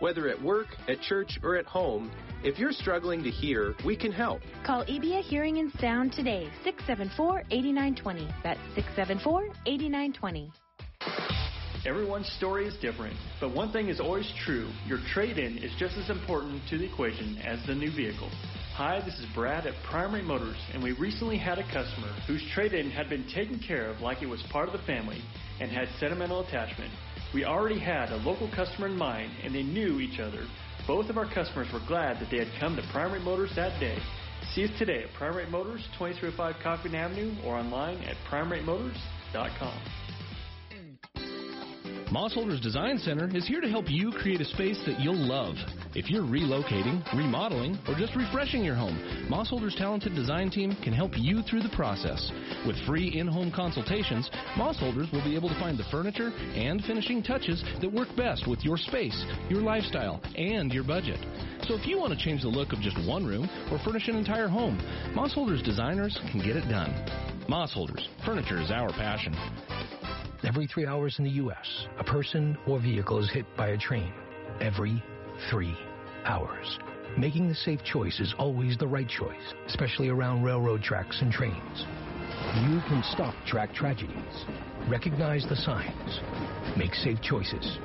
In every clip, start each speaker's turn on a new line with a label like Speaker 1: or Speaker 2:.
Speaker 1: Whether at work, at church, or at home, if you're struggling to hear, we can help.
Speaker 2: Call EBA Hearing and Sound today, 674 8920. That's 674 8920.
Speaker 3: Everyone's story is different, but one thing is always true your trade in is just as important to the equation as the new vehicle. Hi, this is Brad at Primary Motors, and we recently had a customer whose trade in had been taken care of like it was part of the family and had sentimental attachment. We already had a local customer in mind, and they knew each other. Both of our customers were glad that they had come to Primary Motors that day. See us today at Primary Motors, 2305 Coffeen Avenue, or online at primarymotors.com.
Speaker 4: Mossholders Design Center is here to help you create a space that you'll love. If you're relocating, remodeling, or just refreshing your home, Mossholders' talented design team can help you through the process. With free in-home consultations, Mossholders will be able to find the furniture and finishing touches that work best with your space, your lifestyle, and your budget. So if you want to change the look of just one room or furnish an entire home, Mossholders designers can get it done. Mossholders, furniture is our passion.
Speaker 5: Every three hours in the U.S., a person or vehicle is hit by a train. Every three hours. Making the safe choice is always the right choice, especially around railroad tracks and trains. You can stop track tragedies. Recognize the signs. Make safe choices.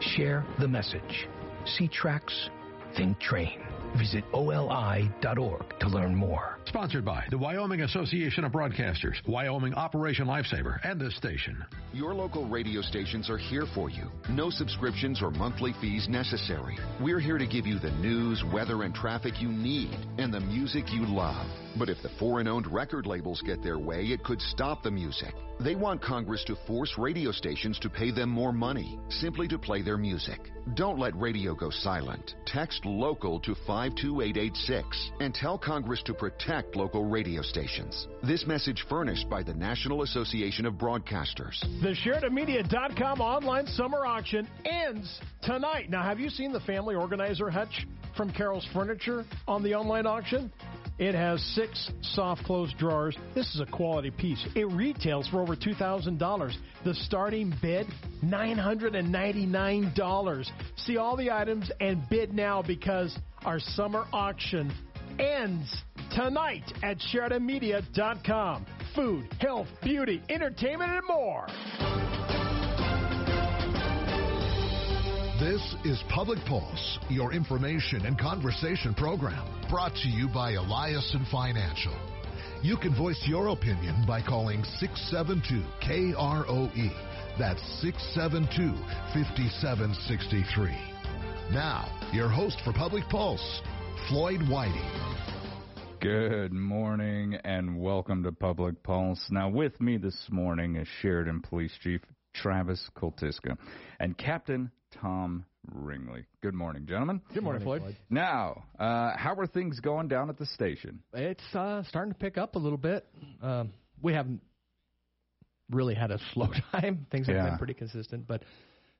Speaker 5: Share the message. See tracks, think train. Visit OLI.org to learn more.
Speaker 6: Sponsored by the Wyoming Association of Broadcasters, Wyoming Operation Lifesaver, and this station.
Speaker 7: Your local radio stations are here for you. No subscriptions or monthly fees necessary. We're here to give you the news, weather, and traffic you need and the music you love. But if the foreign owned record labels get their way, it could stop the music. They want Congress to force radio stations to pay them more money simply to play their music. Don't let radio go silent. Text local to 52886 and tell Congress to protect local radio stations. This message furnished by the National Association of Broadcasters.
Speaker 8: The SheridanMedia.com online summer auction ends tonight. Now, have you seen the family organizer hutch from Carol's Furniture on the online auction? It has six soft close drawers. This is a quality piece. It retails for over $2,000. The starting bid, $999. See all the items and bid now because our summer auction ends tonight at SheridanMedia.com. Food, health, beauty, entertainment, and more.
Speaker 9: This is Public Pulse, your information and conversation program, brought to you by Eliason Financial. You can voice your opinion by calling 672 KROE. That's 672 5763. Now, your host for Public Pulse, Floyd Whiting.
Speaker 10: Good morning and welcome to Public Pulse. Now, with me this morning is Sheridan Police Chief Travis Koltiska and Captain Tom Ringley. Good morning, gentlemen.
Speaker 11: Good morning, Floyd. Floyd.
Speaker 10: Now, uh, how are things going down at the station?
Speaker 11: It's uh, starting to pick up a little bit. Um, we haven't really had a slow time. Things have
Speaker 10: Yeah.
Speaker 11: been pretty consistent, but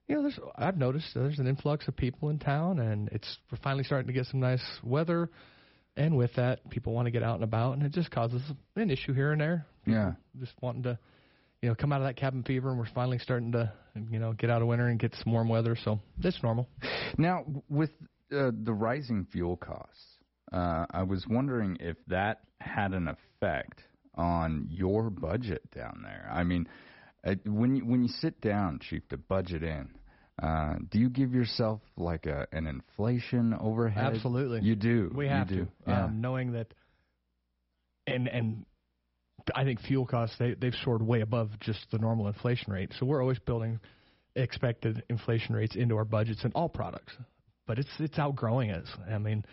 Speaker 11: you know, there's I've noticed there's an influx of people in town, and it's we're finally starting to get some nice weather. And with that, people want to get out and about, and it just causes an issue here and there.
Speaker 10: Yeah.
Speaker 11: Just wanting to, you know, come out of that cabin fever, and we're finally starting to, you know, get out of winter and get some warm weather. So that's normal.
Speaker 10: Now, with uh, the rising fuel costs, uh, I was wondering if that had an effect on your budget down there. I mean, uh, when you, when you sit down, Chief, to budget in, uh, do you give yourself like a an inflation overhead?
Speaker 11: Absolutely.
Speaker 10: You do.
Speaker 11: We
Speaker 10: You
Speaker 11: have
Speaker 10: do.
Speaker 11: to,
Speaker 10: Yeah.
Speaker 11: um, knowing that, and and I think fuel costs they they've soared way above just the normal inflation rate. So we're always building expected inflation rates into our budgets in all products, but it's it's outgrowing us. I mean,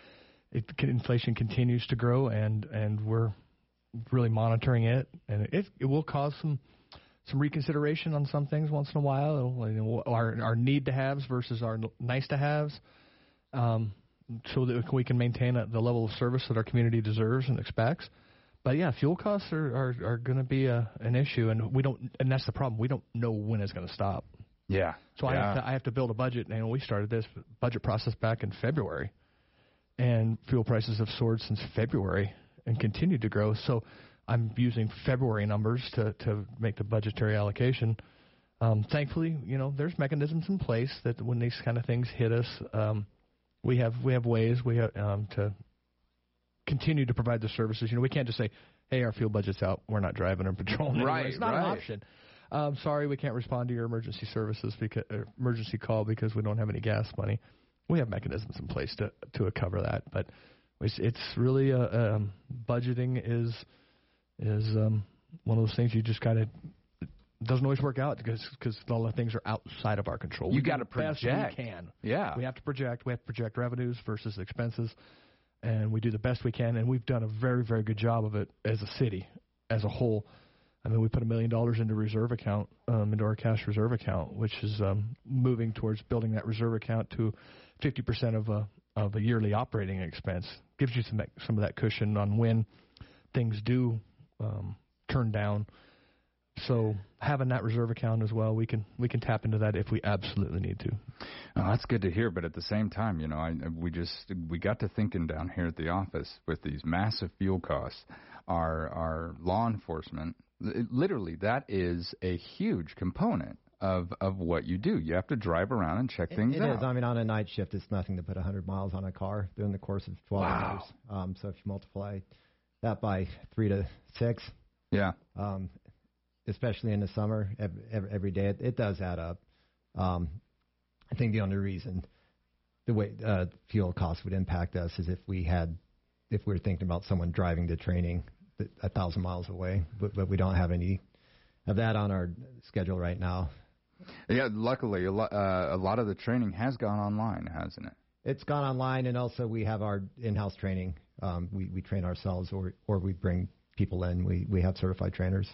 Speaker 11: it, inflation continues to grow, and and we're really monitoring it, and it it will cause some some reconsideration on some things once in a while. It'll, you know, our our need to haves versus our nice to haves, um, so that we can maintain a, the level of service that our community deserves and expects. But yeah, fuel costs are are, are going to be a, an issue, and we don't. And that's the problem. We don't know when it's going to stop.
Speaker 10: Yeah.
Speaker 11: So I have to I have to build a budget, and we started this budget process back in February, and fuel prices have soared since February and continued to grow. So I'm using February numbers to to make the budgetary allocation. um, thankfully, you know, there's mechanisms in place that when these kind of things hit us, um, we have we have ways we have um, to continue to provide the services. You know, we can't just say, "Hey, our fuel budget's out. We're not driving or patrolling." anymore."
Speaker 10: Right,
Speaker 11: it's not
Speaker 10: right.
Speaker 11: an option. Um, sorry, we can't respond to your emergency services because er, emergency call because we don't have any gas money. We have mechanisms in place to to cover that, but it's, it's really a, um, budgeting is is um, one of those things you just got to. Doesn't always work out because because a lot of things are outside of our control.
Speaker 10: You gotta
Speaker 11: the best
Speaker 10: project.
Speaker 11: We can.
Speaker 10: Yeah.
Speaker 11: We have to project. We have to project revenues versus expenses, and we do the best we can. And we've done a very very good job of it as a city, as a whole. I mean, we put a million dollars into reserve account, um, into our cash reserve account, which is um, moving towards building that reserve account to 50% of a of a yearly operating expense. Gives you some some of that cushion on when things do um, turn down. So having that reserve account as well, we can we can tap into that if we absolutely need to.
Speaker 10: Oh, that's good to hear. But at the same time, you know, I, we just we got to thinking down here at the office with these massive fuel costs. Our our law enforcement, literally, that is a huge component of of what you do. You have to drive around and check
Speaker 12: It-
Speaker 10: things
Speaker 12: it
Speaker 10: out.
Speaker 12: is. I mean, on a night shift, it's nothing to put 100 miles on a car during the course of 12
Speaker 10: Wow.
Speaker 12: hours. Um, so if you multiply that by three to six,
Speaker 10: yeah,
Speaker 12: um, especially in the summer, every, every, day, it, it does add up. Um, I think the only reason the way uh, fuel costs would impact us is if we had, if we were thinking about someone driving to training a thousand miles away, but, but we don't have any of that on our schedule right now.
Speaker 10: Yeah, luckily, a, lo- uh, a lot of the training has gone online, hasn't it?
Speaker 12: It's gone online, and also we have our in-house training. Um, we we train ourselves, or or we bring people in. We we have certified trainers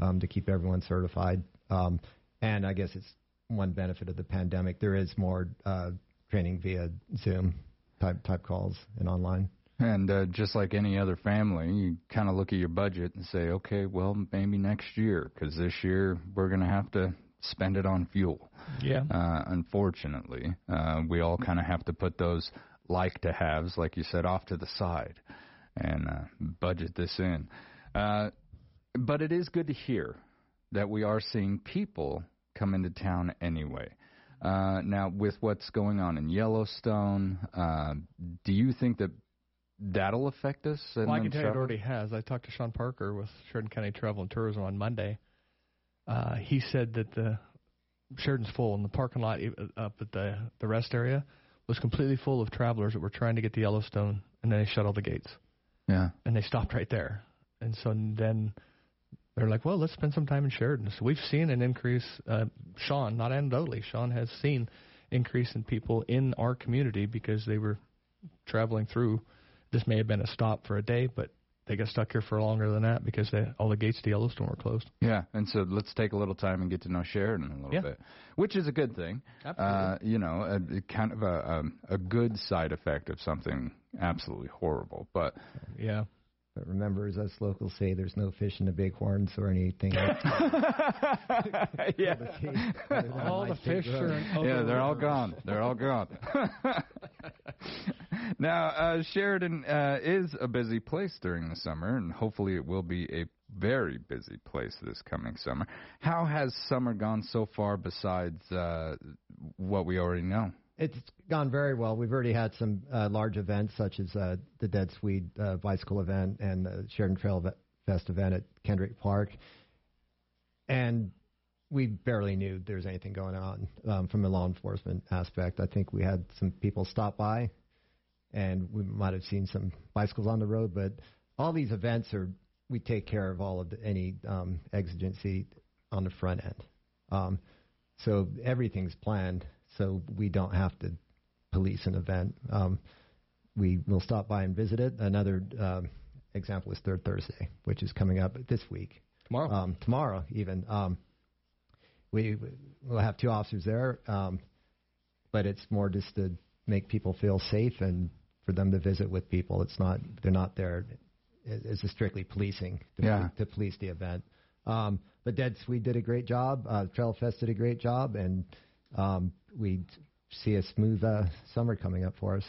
Speaker 12: um, to keep everyone certified. Um, and I guess it's one benefit of the pandemic. There is more uh, training via Zoom type type calls and online.
Speaker 10: And uh, just like any other family, you kind of look at your budget and say, okay, well, maybe next year, because this year we're going to have to spend it on fuel.
Speaker 11: Yeah.
Speaker 10: Uh, unfortunately, uh, we all kind of have to put those like to haves, like you said, off to the side and uh, budget this in. Uh, but it is good to hear that we are seeing people come into town anyway. Uh, now, with what's going on in Yellowstone, uh, do you think that that'll affect us?
Speaker 11: Well, I can tell you it already has. I talked to Sean Parker with Sheridan County Travel and Tourism on Monday. Uh, he said that the Sheridan's full, and the parking lot e- up at the the rest area was completely full of travelers that were trying to get to Yellowstone, and then they shut all the gates.
Speaker 10: Yeah.
Speaker 11: And they stopped right there, and so then they're like, "Well, let's spend some time in Sheridan." So we've seen an increase. Uh, Sean, not anecdotally, Sean has seen increase in people in our community because they were traveling through. This may have been a stop for a day, but they got stuck here for longer than that because they, all the gates to Yellowstone were closed.
Speaker 10: Yeah, and so let's take a little time and get to know Sheridan a little
Speaker 11: Yeah.
Speaker 10: bit, which is a good thing.
Speaker 11: Absolutely.
Speaker 10: Uh, you know, a, a kind of a, um, a good side effect of something absolutely horrible. But
Speaker 11: yeah.
Speaker 12: But remember, as us locals say, there's no fish in the bighorns or anything. else.
Speaker 10: yeah.
Speaker 11: All the fish are
Speaker 10: yeah, they're all gone. They're all gone. now, uh, Sheridan uh, is a busy place during the summer, and hopefully it will be a very busy place this coming summer. How has summer gone so far besides uh, what we already know?
Speaker 12: It's gone very well. We've already had some uh, large events such as uh, the Dead Swede uh, bicycle event and the Sheridan Trail Fest event at Kendrick Park. And we barely knew there was anything going on um, from a law enforcement aspect. I think we had some people stop by and we might have seen some bicycles on the road, but all these events are, we take care of all of the, any um, exigency on the front end. Um, so everything's planned, so we don't have to police an event. Um, we will stop by and visit it. Another um, example is Third Thursday, which is coming up this week.
Speaker 11: Tomorrow.
Speaker 12: Um, tomorrow, even. Um, we will have two officers there, um, but it's more just to make people feel safe and for them to visit with people. It's not they're not there as a strictly policing to,
Speaker 10: Yeah.
Speaker 12: to police the event. Um, but Dead Swede did a great job. Uh, Trail Fest did a great job, and um, we see a smooth uh, summer coming up for us.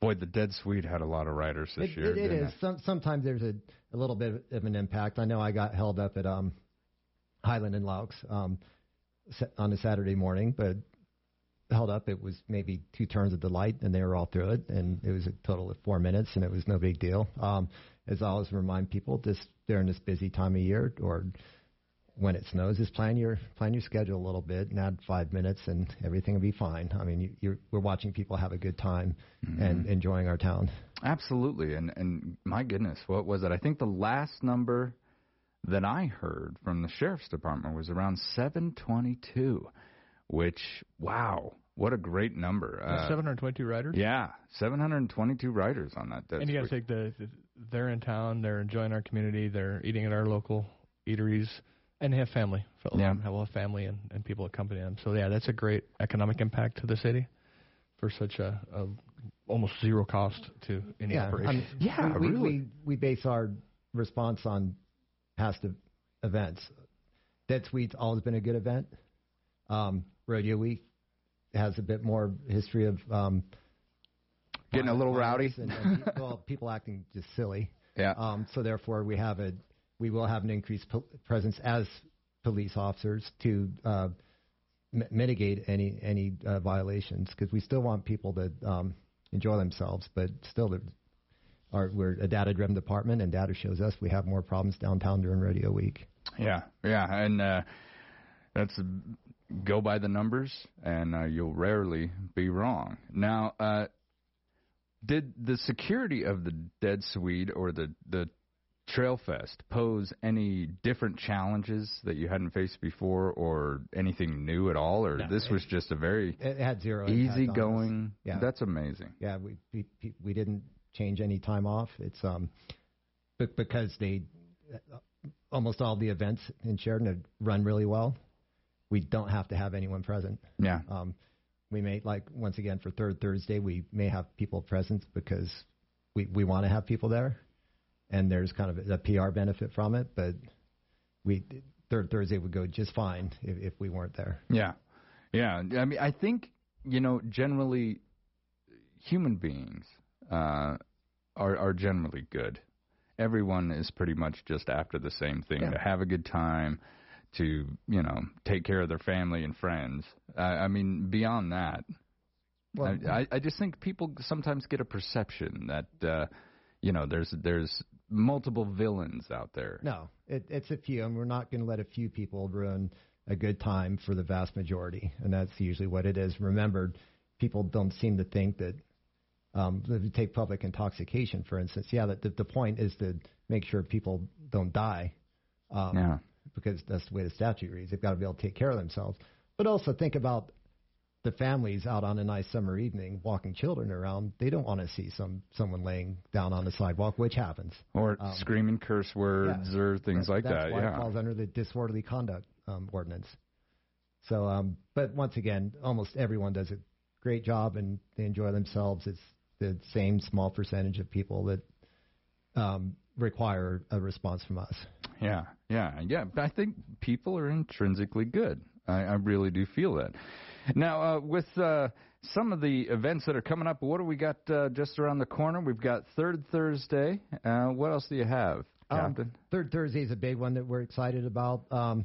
Speaker 10: Boy, the Dead Swede had a lot of riders this
Speaker 12: It,
Speaker 10: year.
Speaker 12: it, it. Some, sometimes there's a, a little bit of an impact. I know I got held up at um, Highland and Loucks. Um, on a Saturday morning, but held up. It was maybe two turns of the light, and they were all through it, and it was a total of four minutes, and it was no big deal. Um, as I always remind people, this during this busy time of year or when it snows, is plan your plan your schedule a little bit and add five minutes, and everything will be fine. I mean, you, you're, we're watching people have a good time
Speaker 10: Mhm.
Speaker 12: and enjoying our town.
Speaker 10: Absolutely, and and my goodness, what was it? I think the last number that I heard from the sheriff's department was around 722, which wow, what a great number. Uh,
Speaker 11: 722 riders.
Speaker 10: Yeah, 722 riders on that. That's
Speaker 11: and you got to
Speaker 10: sweet.
Speaker 11: take the, the they're in town, they're enjoying our community, they're eating at our local eateries, and they have family. Fellow
Speaker 10: Yeah.
Speaker 11: have a lot of family and, and people accompany them. So yeah, that's a great economic impact to the city for such a, a almost zero cost to any
Speaker 12: yeah,
Speaker 11: operation.
Speaker 12: I mean, we, we, we we base our response on past events. Dead Swede's always been a good event. Um, Rodeo Week has a bit more history of um,
Speaker 10: Getting a little rowdy.
Speaker 12: and, and pe- well, people acting just silly.
Speaker 10: Yeah.
Speaker 12: Um, so therefore, we have a we will have an increased po- presence as police officers to uh, m- mitigate any any uh, violations because we still want people to um, enjoy themselves, but still are we're a data driven department and data shows us we have more problems downtown during rodeo week.
Speaker 10: Yeah, yeah, and uh, that's go by the numbers, and uh, you'll rarely be wrong. Now, uh, did the security of the Dead Swede or the the Trail Fest pose any different challenges that you hadn't faced before, or anything new at all, or
Speaker 12: No,
Speaker 10: this
Speaker 12: it-
Speaker 10: was just a very
Speaker 12: It had zero
Speaker 10: easy going?
Speaker 12: Yeah.
Speaker 10: that's amazing.
Speaker 12: Yeah, we we, we didn't change any time off. It's um, because they almost all the events in Sheridan have run really well. We don't have to have anyone present.
Speaker 10: Yeah.
Speaker 12: Um, we may like once again for third Thursday we may have people present because we we want to have people there, and there's kind of a PR benefit from it. But we third Thursday would go just fine if, if we weren't there.
Speaker 10: Yeah, yeah. I mean, I think you know, generally, human beings uh, are are generally good. Everyone is pretty much just after the same thing:
Speaker 12: Yeah.
Speaker 10: to have a good time, to you know, take care of their family and friends. Uh, I mean, beyond that,
Speaker 12: Well-
Speaker 10: I, I I just think people sometimes get a perception that uh, you know, there's there's multiple villains out there.
Speaker 12: No, it, it's a few, and we're not going to let a few people ruin a good time for the vast majority, and that's usually what it is. Remember, people don't seem to think that. Um, if you take public intoxication, for instance, yeah, that the, the point is to make sure people don't die. Um,
Speaker 10: Yeah.
Speaker 12: Because that's the way the statute reads. They've got to be able to take care of themselves. But also think about the families out on a nice summer evening walking children around. They don't want to see some someone laying down on the sidewalk, which happens.
Speaker 10: Or
Speaker 12: Um,
Speaker 10: screaming curse words or things like
Speaker 12: that's
Speaker 10: that.
Speaker 12: Why
Speaker 10: yeah.
Speaker 12: it falls under the disorderly conduct um, ordinance. So, um, but once again, almost everyone does a great job and they enjoy themselves. It's the same small percentage of people that um, require a response from us.
Speaker 10: Yeah, yeah, yeah. I think people are intrinsically good. I, I really do feel that. Now, uh, with uh, some of the events that are coming up, what do we got uh, just around the corner? We've got Third Thursday. Uh, what else do you have, Captain?
Speaker 12: Um, third Thursday is a big one that we're excited about. Um,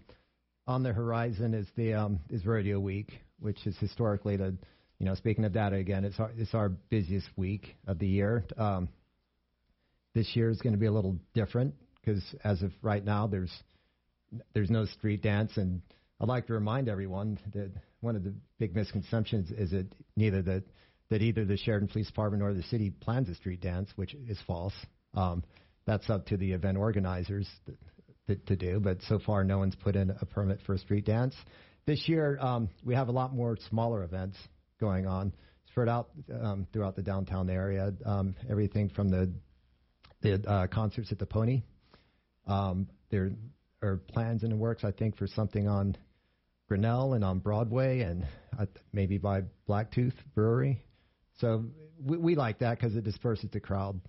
Speaker 12: on the horizon is the um, is Rodeo Week, which is historically the you know speaking of data again, it's our it's our busiest week of the year. Um, this year is going to be a little different because as of right now, there's there's no street dance, and I'd like to remind everyone that one of the big misconceptions is that neither that that either the Sheridan Police Department or the city plans a street dance, which is false. Um, that's up to the event organizers to, to do, but so far no one's put in a permit for a street dance. This year um, we have a lot more smaller events going on spread out um, throughout the downtown area. Um, everything from the the uh, concerts at the Pony. Um, there are plans in the works, I think, for something on Grinnell and on Broadway, and uh, maybe by Blacktooth Brewery. So we, we like that because it disperses the crowd,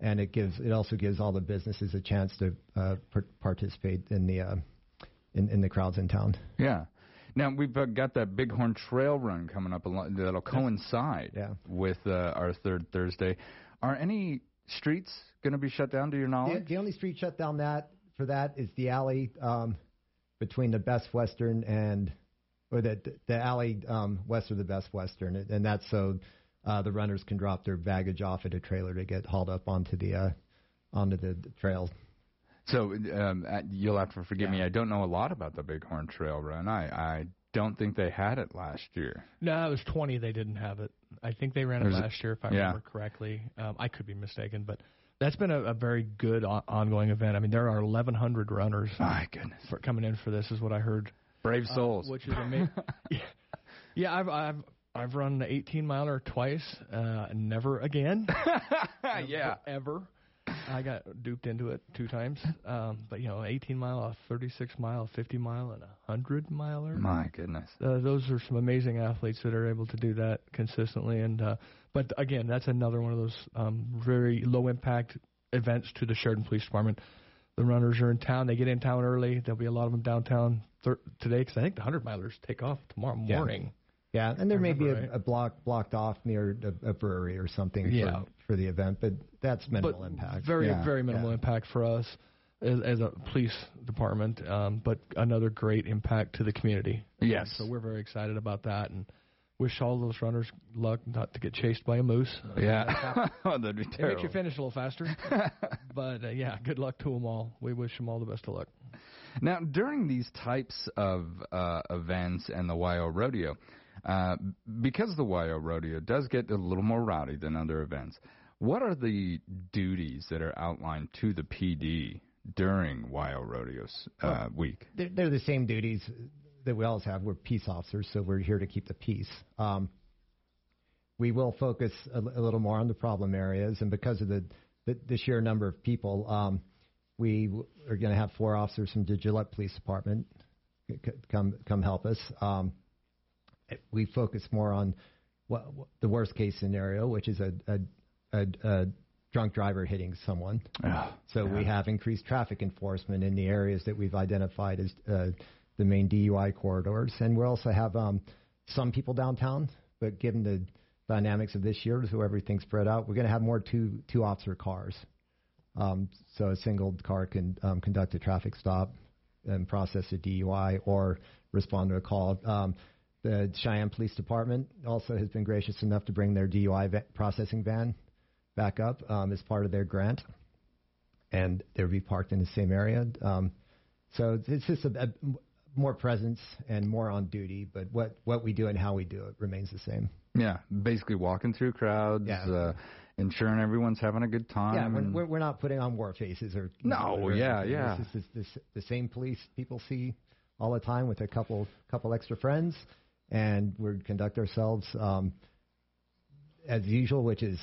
Speaker 12: and it gives it also gives all the businesses a chance to uh, par- participate in the uh, in, in the crowds in town.
Speaker 10: Yeah. Now we've uh, got that Bighorn Trail Run coming up that'll coincide with uh, our third Thursday. Are any streets going to be shut down to your
Speaker 12: The,
Speaker 10: knowledge?
Speaker 12: the only street shut down that for that is the alley um, between the Best Western and or the the alley um, west of the Best Western, and that's so uh, the runners can drop their baggage off at a trailer to get hauled up onto the uh, onto the, the trail.
Speaker 10: So um, uh, you'll have to forgive yeah. me. I don't know a lot about the Bighorn Trail Run. I I don't think they had it last year.
Speaker 11: No, it was 20. They didn't have it. I think they ran it There's last year, if I yeah. remember correctly. Um, I could be mistaken, but that's been a, a very good o- ongoing event. I mean, there are 1,100 runners.
Speaker 10: My goodness,
Speaker 11: for coming in for this is what I heard.
Speaker 10: Brave uh, souls,
Speaker 11: uh, which is amazing. yeah. yeah, I've I've I've run the 18 miler twice. Uh, never again.
Speaker 10: yeah,
Speaker 11: ever. I got duped into it two times. Um, but you know, 18 mile, a 36 mile, 50 mile, and a 100 miler.
Speaker 10: My goodness,
Speaker 11: uh, those are some amazing athletes that are able to do that consistently. And uh, but again, that's another one of those um, very low impact events to the Sheridan Police Department. The runners are in town. They get in town early. There'll be a lot of them downtown thir- today because I think the 100 milers take off tomorrow morning.
Speaker 12: Yeah. Yeah, and there may be a, a, block blocked off near a, a brewery or something yeah. for, for the event, but that's minimal
Speaker 11: but
Speaker 12: impact.
Speaker 11: Very
Speaker 12: yeah.
Speaker 11: very minimal
Speaker 12: yeah.
Speaker 11: impact for us as, as a police department, um, but another great impact to the community.
Speaker 10: Yes.
Speaker 11: So we're very excited about that and wish all those runners luck not to get chased by a moose.
Speaker 10: Yeah, that'd be terrible.
Speaker 11: It makes you finish a little faster. but uh, yeah, good luck to them all. We wish them all the best of luck.
Speaker 10: Now, during these types of uh, events and the YO Rodeo, uh, because the YO Rodeo does get a little more rowdy than other events, what are the duties that are outlined to the PD during YO Rodeos uh, well, week?
Speaker 12: They're, they're, the same duties that we always have. We're peace officers, so we're here to keep the peace. Um, we will focus a, a, little more on the problem areas, and because of the, the, the sheer number of people, um, we are going to have four officers from the Gillette Police Department come come help us. Um, we focus more on what, what the worst case scenario, which is a, a, a, a drunk driver hitting someone.
Speaker 10: Oh,
Speaker 12: so
Speaker 10: yeah.
Speaker 12: we have increased traffic enforcement in the areas that we've identified as uh, the main DUI corridors, and we also have um, some people downtown. But given the dynamics of this year, so everything's spread out, we're going to have more two two officer cars. Um, so a single car can um, conduct a traffic stop and process a DUI or respond to a call. Um, the Cheyenne Police Department also has been gracious enough to bring their DUI va- processing van back up um, as part of their grant, and they'll be parked in the same area. Um, so it's just a, a, more presence and more on duty, but what, what we do and how we do it remains the same.
Speaker 10: Yeah, basically walking through crowds, yeah. uh, ensuring everyone's having a good time.
Speaker 12: Yeah, we're, we're not putting on war faces or
Speaker 10: no,
Speaker 12: or
Speaker 10: yeah, yeah.
Speaker 12: This is this, the same police people see all the time with a couple couple extra friends and we conduct ourselves um, as usual, which is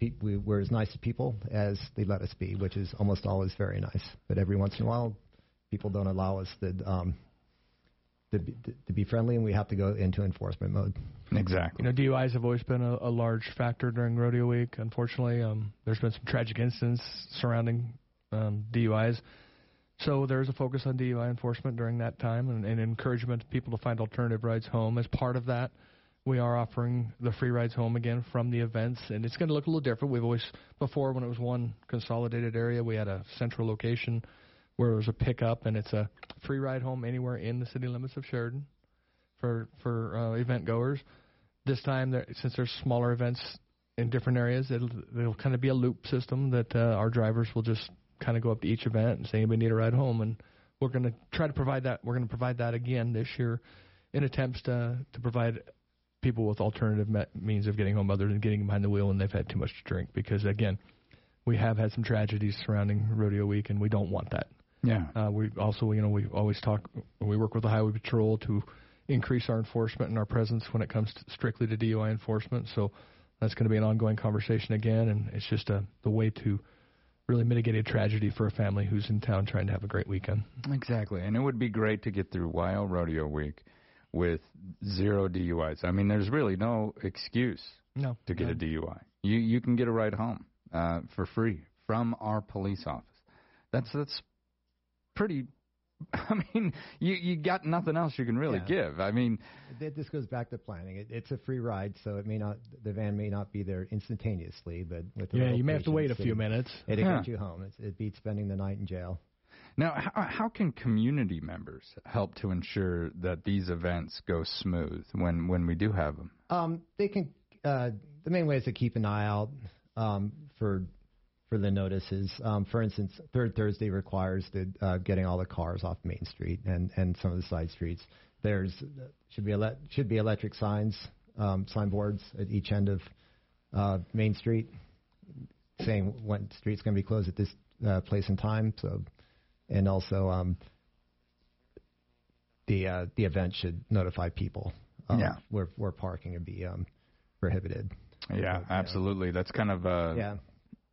Speaker 12: pe- we, we're as nice to people as they let us be, which is almost always very nice. But every once in a while, people don't allow us to um, to be, to be friendly, and we have to go into enforcement mode.
Speaker 10: Exactly.
Speaker 11: You know, DUIs have always been a, a large factor during rodeo week. Unfortunately, um, there's been some tragic incidents surrounding um, DUIs. So there's a focus on DUI enforcement during that time and, and encouragement to people to find alternative rides home. As part of that, we are offering the free rides home again from the events, and it's going to look a little different. We've always before when it was one consolidated area, we had a central location where it was a pickup, and it's a free ride home anywhere in the city limits of Sheridan for for uh, event goers. This time, there, since there's smaller events in different areas, it'll it'll kind of be a loop system that uh, our drivers will just kind of go up to each event and say anybody need a ride home, and we're going to try to provide that. We're going to provide that again this year, in attempts to to provide people with alternative met, means of getting home other than getting behind the wheel when they've had too much to drink. Because again, we have had some tragedies surrounding rodeo week, and we don't want that.
Speaker 10: Yeah.
Speaker 11: Uh, we also, you know, we always talk. We work with the highway patrol to increase our enforcement and our presence when it comes to strictly to DUI enforcement. So that's going to be an ongoing conversation again, and it's just a the way to really mitigated tragedy for a family who's in town trying to have a great weekend.
Speaker 10: Exactly, and it would be great to get through YO Rodeo Week with zero DUIs. I mean, there's really no excuse
Speaker 11: no,
Speaker 10: to get
Speaker 11: no.
Speaker 10: a DUI. You you can get a ride home uh, for free from our police office. That's that's pretty I mean, you you got nothing else you can really yeah. give. I mean,
Speaker 12: this goes back to planning. It, it's a free ride, so it may not the van may not be there instantaneously, but with
Speaker 11: yeah, you may have to wait a few minutes.
Speaker 12: It'll huh. get you home. It's, it beats spending the night in jail.
Speaker 10: Now, how, how can community members help to ensure that these events go smooth when, when we do have them?
Speaker 12: Um, they can. Uh, the main way is to keep an eye out um, for for the notices. Um, for instance, Third Thursday requires the uh, getting all the cars off Main Street and, and some of the side streets. There's should be ele- should be electric signs, um, signboards at each end of uh, Main Street saying when street's going to be closed at this uh, place and time. So, and also um, the uh, the event should notify people um,
Speaker 10: Yeah.
Speaker 12: where where parking would be um, prohibited.
Speaker 10: Yeah, absolutely. That's kind of uh,
Speaker 12: Yeah.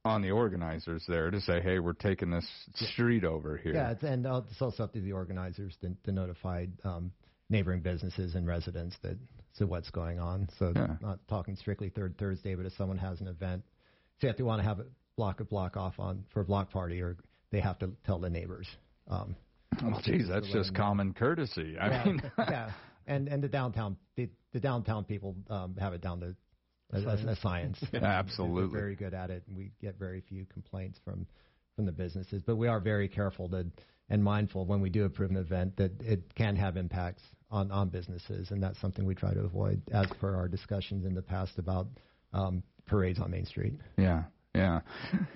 Speaker 10: On the organizers there to say, hey, we're taking this street over here.
Speaker 12: Yeah, it's, and uh, it's also up to the organizers to, to notify um, neighboring businesses and residents that so what's going on. So
Speaker 10: Yeah.
Speaker 12: not talking strictly Third Thursday, but if someone has an event, say if they want to have a block a block off on for a block party, or they have to tell the neighbors. Um,
Speaker 10: Well, geez, that's just common courtesy. I
Speaker 12: yeah,
Speaker 10: mean,
Speaker 12: yeah, and and the downtown the, the downtown people um, have it down to a, a, a science.
Speaker 10: Yeah,
Speaker 12: They're
Speaker 10: absolutely.
Speaker 12: very good at it, and we get very few complaints from from the businesses. But we are very careful to and mindful when we do approve an event that it can have impacts on on businesses, and that's something we try to avoid, as per our discussions in the past about um, parades on Main Street.
Speaker 10: Yeah, yeah,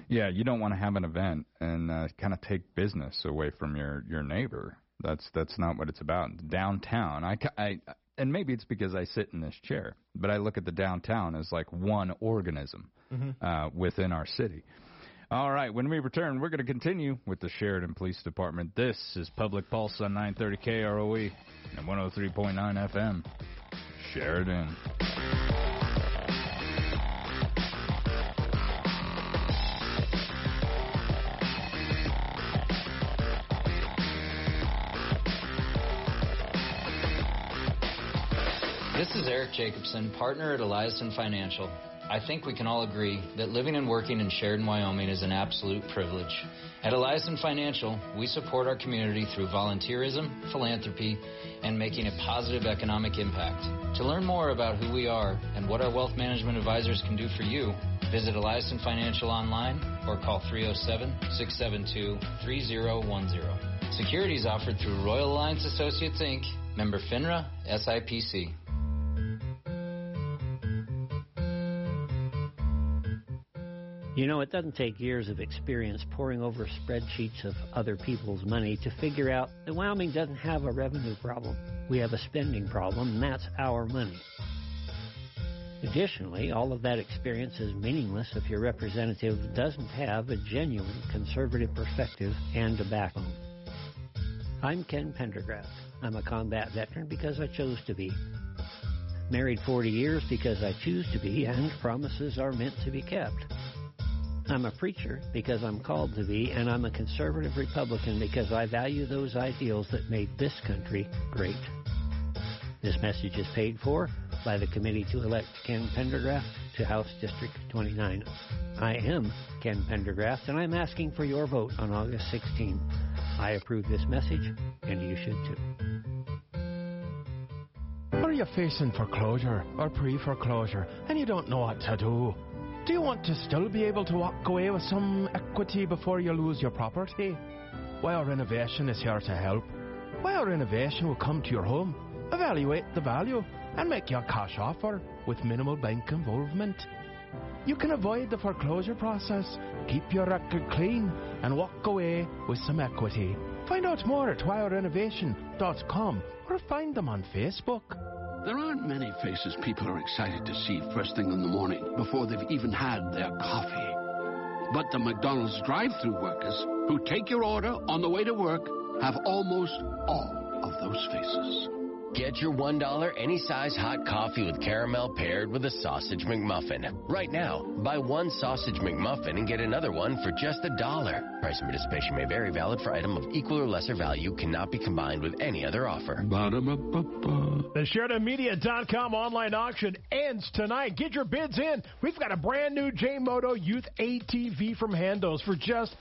Speaker 10: yeah. You don't want to have an event and uh, kind of take business away from your your neighbor. That's that's not what it's about. Downtown, I, ca- I and maybe it's because I sit in this chair, but I look at the downtown as like one organism
Speaker 13: Mhm.
Speaker 10: uh, within our city. All right, when we return, we're going to continue with the Sheridan Police Department. This is Public Pulse on 930 KROE and 103.9 FM. Sheridan.
Speaker 14: This is Eric Jacobson, partner at Eliason Financial. I think we can all agree that living and working in Sheridan, Wyoming is an absolute privilege. At Eliason Financial, we support our community through volunteerism, philanthropy, and making a positive economic impact. To learn more about who we are and what our wealth management advisors can do for you, visit Eliason Financial online or call 307 672 3010. Securities offered through Royal Alliance Associates Inc., member FINRA, SIPC.
Speaker 15: You know, it doesn't take years of experience poring over spreadsheets of other people's money to figure out that Wyoming doesn't have a revenue problem. We have a spending problem, and that's our money. Additionally, all of that experience is meaningless if your representative doesn't have a genuine conservative perspective and a backbone. I'm Ken Pendergraft. I'm a combat veteran because I chose to be. Married 40 years because I choose to be, and promises are meant to be kept. I'm a preacher because I'm called to be, and I'm a conservative Republican because I value those ideals that made this country great. This message is paid for by the committee to elect Ken Pendergraft to House District 29. I am Ken Pendergraft, and I'm asking for your vote on August 16. I approve this message, and you should too.
Speaker 16: Are you facing foreclosure or pre foreclosure and you don't know what to do? Do you want to still be able to walk away with some equity before you lose your property? Wire Renovation is here to help. Wire Renovation will come to your home, evaluate the value, and make you a cash offer with minimal bank involvement. You can avoid the foreclosure process, keep your record clean, and walk away with some equity. Find out more at wirerenovation.com or find them on Facebook.
Speaker 17: There aren't many faces people are excited to see first thing in the morning before they've even had their coffee. But the McDonald's drive through workers who take your order on the way to work have almost all of those faces.
Speaker 18: Get your $1 any size hot coffee with caramel paired with a sausage McMuffin. Right now, buy one sausage McMuffin and get another one for just a dollar. Price and participation may vary, valid for item of equal or lesser value, cannot be combined with any other offer.
Speaker 8: The SheridanMedia.com online auction ends tonight. Get your bids in. We've got a brand new J-Moto Youth ATV from Handos for just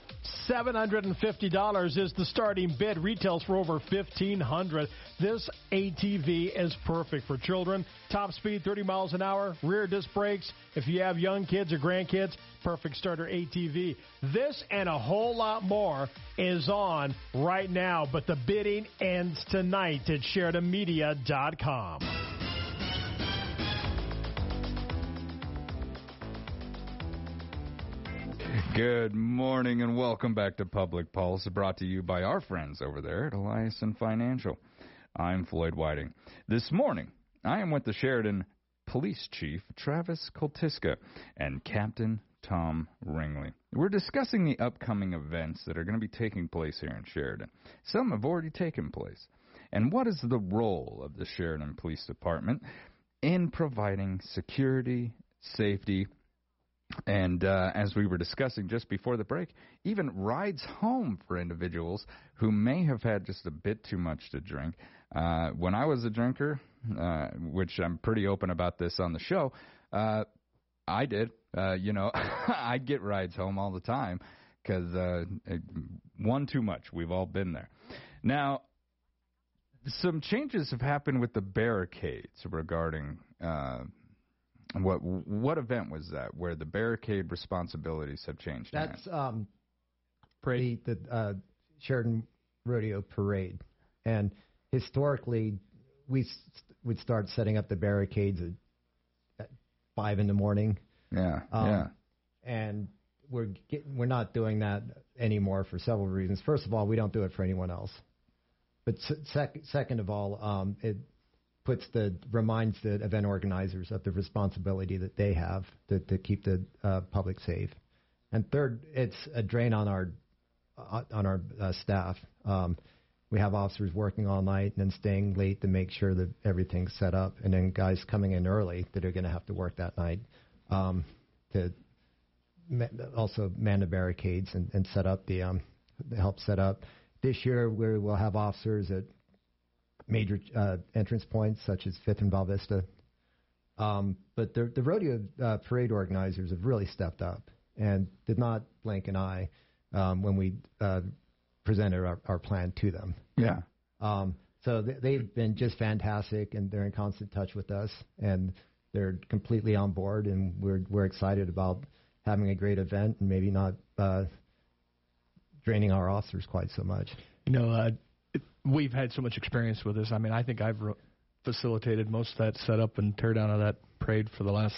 Speaker 8: $750 is the starting bid. Retails for over $1,500. This ATV ATV is perfect for children. Top speed 30 miles an hour, rear disc brakes. If you have young kids or grandkids, perfect starter ATV. This and a whole lot more is on right now, but the bidding ends tonight at SheridanMedia.com.
Speaker 10: Good morning and welcome back to Public Pulse, brought to you by our friends over there at Eliason Financial. I'm Floyd Whiting. This morning, I am with the Sheridan Police Chief Travis Koltiska and Captain Tom Ringley. We're discussing the upcoming events that are going to be taking place here in Sheridan. Some have already taken place. And what is the role of the Sheridan Police Department in providing security, safety, and uh, as we were discussing just before the break, even rides home for individuals who may have had just a bit too much to drink. Uh, when I was a drinker, uh, which I'm pretty open about this on the show, uh, I did. Uh, you know, I'd get rides home all the time because uh, one too much. We've all been there. Now, some changes have happened with the barricades regarding uh, what what event was that where the barricade responsibilities have changed?
Speaker 12: That's um, the the uh, Sheridan Rodeo Parade, and historically we st- would start setting up the barricades at, at five in the morning.
Speaker 10: Yeah,
Speaker 12: Um,
Speaker 10: yeah.
Speaker 12: And we're get, we're not doing that anymore for several reasons. First of all, we don't do it for anyone else. But sec- second of all, um, it puts the reminds the event organizers of the responsibility that they have to, to keep the uh, public safe. And third, it's a drain on our uh, on our uh, staff. Um, we have officers working all night and then staying late to make sure that everything's set up, and then guys coming in early that are going to have to work that night um, to ma- also man the barricades and, and set up the um, help set up. This year we will have officers at major uh, entrance points such as Fifth and Val Vista. Um, but the, the rodeo uh, parade organizers have really stepped up and did not blink an eye um, when we uh, presented our, our plan to them.
Speaker 10: Yeah.
Speaker 12: Um, so they, they've been just fantastic, and they're in constant touch with us, and they're completely on board, and we're we're excited about having a great event, and maybe not uh, draining our officers quite so much.
Speaker 11: You know, uh, it, we've had so much experience with this. I mean, I think I've re- facilitated most of that setup and teardown of that parade for the last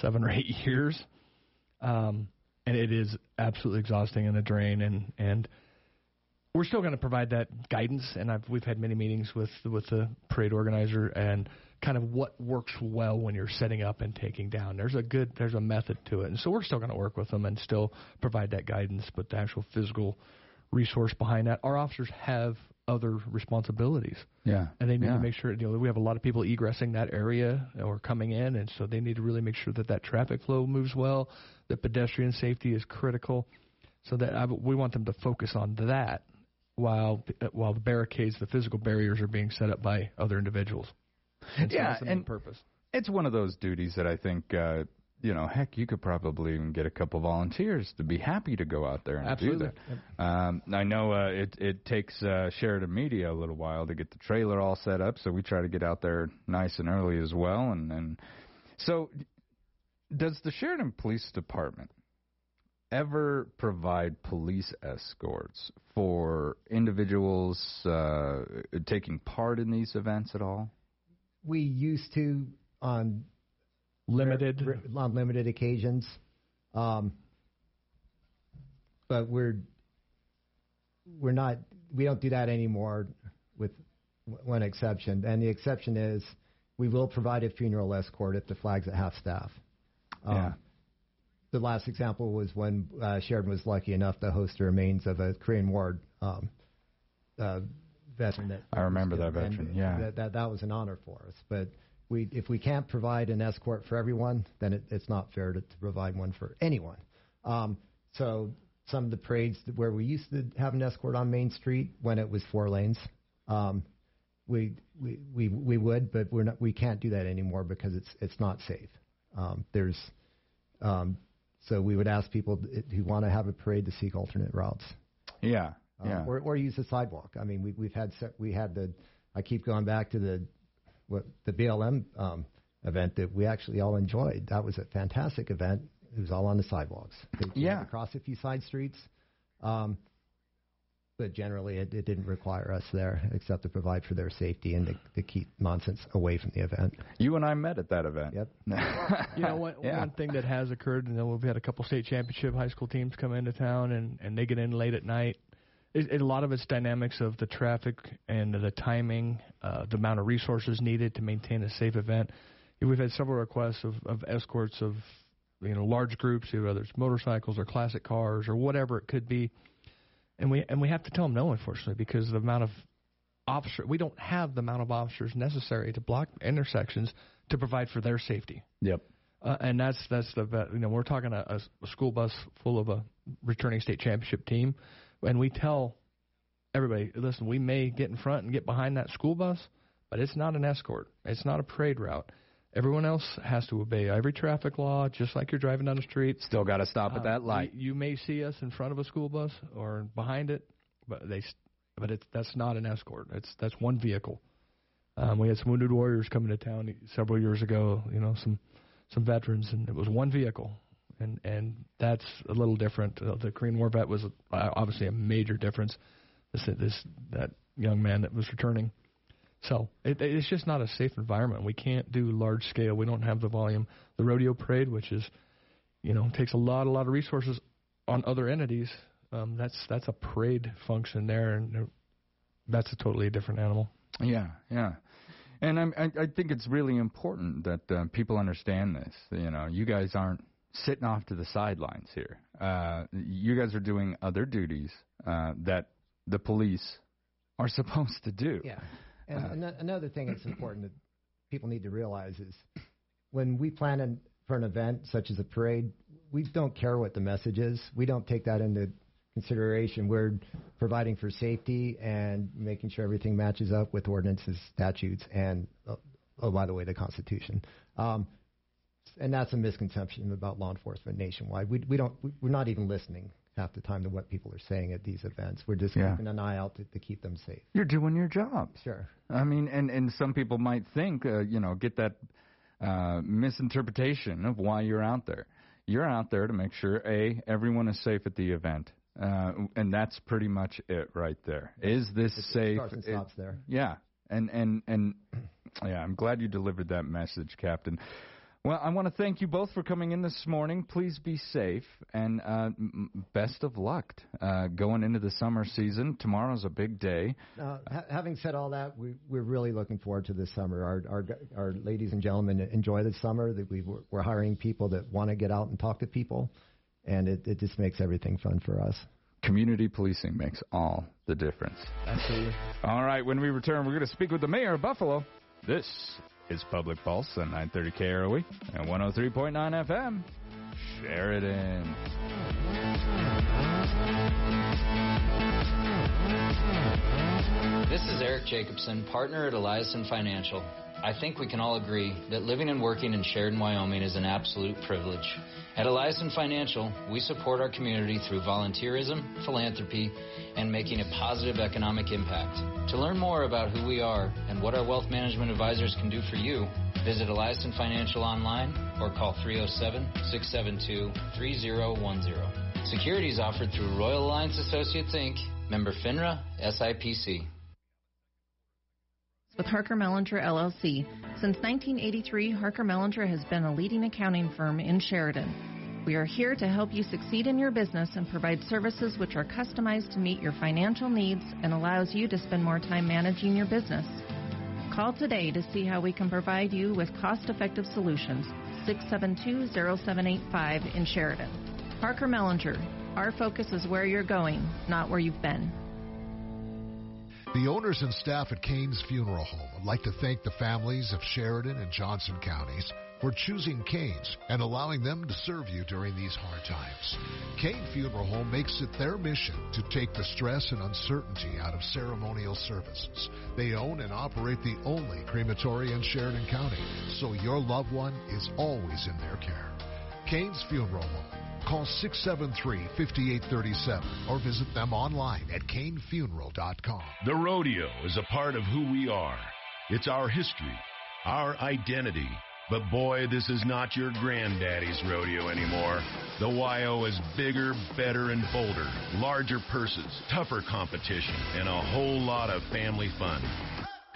Speaker 11: seven or eight years, um, and it is absolutely exhausting and a drain. And and we're still going to provide that guidance. And I've we've had many meetings with with the parade organizer and kind of what works well when you're setting up and taking down. There's a good there's a method to it, and so we're still going to work with them and still provide that guidance. But the actual physical resource behind that, our officers have other responsibilities.
Speaker 10: Yeah.
Speaker 11: And they need
Speaker 10: yeah.
Speaker 11: to make sure, you know, we have a lot of people egressing that area or coming in, and so they need to really make sure that that traffic flow moves well, that pedestrian safety is critical, so that I, we want them to focus on that while while the barricades, the physical barriers, are being set up by other individuals. So
Speaker 10: yeah,
Speaker 11: that's the main
Speaker 10: and
Speaker 11: purpose.
Speaker 10: It's one of those duties that I think, uh, you know, heck, you could probably even get a couple volunteers to be happy to go out there and
Speaker 11: Absolutely.
Speaker 10: do that. Um, I know uh, it it takes uh, Sheridan Media a little while to get the trailer all set up, so we try to get out there nice and early as well. And, and so, does the Sheridan Police Department ever provide police escorts for individuals uh, taking part in these events at all?
Speaker 12: We used to on
Speaker 11: limited
Speaker 12: r- on limited occasions, um, but we're we're not we don't do that anymore with one exception, and the exception is we will provide a funeral escort if the flag's at half staff. Um,
Speaker 10: Yeah.
Speaker 12: The last example was when uh, Sheridan was lucky enough to host the remains of a Korean War um, uh, veteran. That
Speaker 10: I remember that veteran, yeah.
Speaker 12: that, that that was an honor for us. But we, if we can't provide an escort for everyone, then it, it's not fair to, to provide one for anyone. Um, so some of the parades where we used to have an escort on Main Street when it was four lanes, um, we, we we we would, but we're not. We can't do that anymore because it's it's not safe. Um, there's um, so we would ask people who want to have a parade to seek alternate routes.
Speaker 10: Yeah,
Speaker 12: Um,
Speaker 10: yeah.
Speaker 12: or, or use the sidewalk. I mean, we, we've had we had the I keep going back to the what the BLM um, event that we actually all enjoyed. That was a fantastic event. It was all on the sidewalks. They
Speaker 10: Yeah.
Speaker 12: across a few side streets. Um, but generally, it, it didn't require us there except to provide for their safety and to, to keep nonsense away from the event.
Speaker 10: You and I met at that event.
Speaker 12: Yep.
Speaker 11: you know, one,
Speaker 10: Yeah.
Speaker 11: one thing that has occurred, you know, we've had a couple state championship high school teams come into town, and and they get in late at night. It, it, a lot of it's dynamics of the traffic and the timing, uh, the amount of resources needed to maintain a safe event. We've had several requests of, of escorts of you know large groups, whether it's motorcycles or classic cars or whatever it could be, and we and we have to tell them no, unfortunately, because the amount of officer we don't have the amount of officers necessary to block intersections to provide for their safety.
Speaker 10: Yep.
Speaker 11: Uh, and that's that's the you know we're talking a, a school bus full of a returning state championship team, and we tell everybody, listen, we may get in front and get behind that school bus, but it's not an escort. It's not a parade route. Everyone else has to obey every traffic law, just like you're driving down the street.
Speaker 10: Still got to stop at
Speaker 11: Uh,
Speaker 10: that light.
Speaker 11: You, you may see us in front of a school bus or behind it, but they, s- but it's that's not an escort. It's that's one vehicle. Um, we had some wounded warriors coming to town several years ago. You know, some some veterans, and it was one vehicle, and and that's a little different. Uh, the Korean War vet was uh, obviously a major difference. This this that young man that was returning. So it, it's just not a safe environment. We can't do large scale. We don't have the volume. The rodeo parade, which is, you know, takes a lot a lot of resources on other entities. Um, that's that's a parade function there, and that's a totally different animal.
Speaker 10: Yeah, yeah. And I'm, I, I think it's really important that uh, people understand this. You know, you guys aren't sitting off to the sidelines here. Uh, you guys are doing other duties uh, that the police are supposed to do.
Speaker 12: Yeah. And ano- another thing that's important that people need to realize is when we plan an, for an event such as a parade, we don't care what the message is. We don't take that into consideration. We're providing for safety and making sure everything matches up with ordinances, statutes, and oh, oh by the way, the Constitution. Um, and that's a misconception about law enforcement nationwide. We we don't we're not even listening half the time to what people are saying at these events. We're just
Speaker 10: Yeah.
Speaker 12: keeping an eye out to, to keep them safe.
Speaker 10: You're doing your job.
Speaker 12: Sure.
Speaker 10: I mean, and and some people might think, uh, you know, get that uh, misinterpretation of why you're out there. You're out there to make sure a everyone is safe at the event, uh, and that's pretty much it right there. Is this
Speaker 12: It
Speaker 10: safe?
Speaker 12: starts and
Speaker 10: It-
Speaker 12: stops there.
Speaker 10: Yeah, and and and yeah, I'm glad you delivered that message, Captain. Well, I want to thank you both for coming in this morning. Please be safe and uh, best of luck uh, going into the summer season. Tomorrow's a big day.
Speaker 12: Uh, ha- having said all that, we, we're really looking forward to this summer. Our, our, our ladies and gentlemen enjoy the summer. That we we're hiring people that want to get out and talk to people, and it, it just makes everything fun for us.
Speaker 10: Community policing makes all the difference.
Speaker 11: Absolutely.
Speaker 10: All right, when we return, we're going to speak with the mayor of Buffalo. This is Public Pulse on 930 KROE and 103.9 FM. Sheridan.
Speaker 14: This is Eric Jacobson, partner at Eliason Financial. I think we can all agree that living and working in Sheridan, Wyoming is an absolute privilege. At Eliason Financial, we support our community through volunteerism, philanthropy, and making a positive economic impact. To learn more about who we are and what our wealth management advisors can do for you, visit Eliason Financial online or call 307 672 3010. Securities offered through Royal Alliance Associates Inc., member FINRA, SIPC.
Speaker 13: With Harker Mellinger LLC. Since 1983, Harker Mellinger has been a leading accounting firm in Sheridan. We are here to help you succeed in your business and provide services which are customized to meet your financial needs and allows you to spend more time managing your business. Call today to see how we can provide you with cost-effective solutions. 672-0785 in Sheridan. Harker Mellinger. Our focus is where you're going, not where you've been.
Speaker 9: The owners and staff at Kane's Funeral Home would like to thank the families of Sheridan and Johnson counties for choosing Kane's and allowing them to serve you during these hard times. Kane Funeral Home makes it their mission to take the stress and uncertainty out of ceremonial services. They own and operate the only crematory in Sheridan County, so your loved one is always in their care. Kane's Funeral Home. Call 673 5837 or visit them online at kanefuneral.com.
Speaker 19: The rodeo is a part of who we are. It's our history, our identity. But boy, this is not your granddaddy's rodeo anymore. The YO is bigger, better, and bolder. Larger purses, tougher competition, and a whole lot of family fun.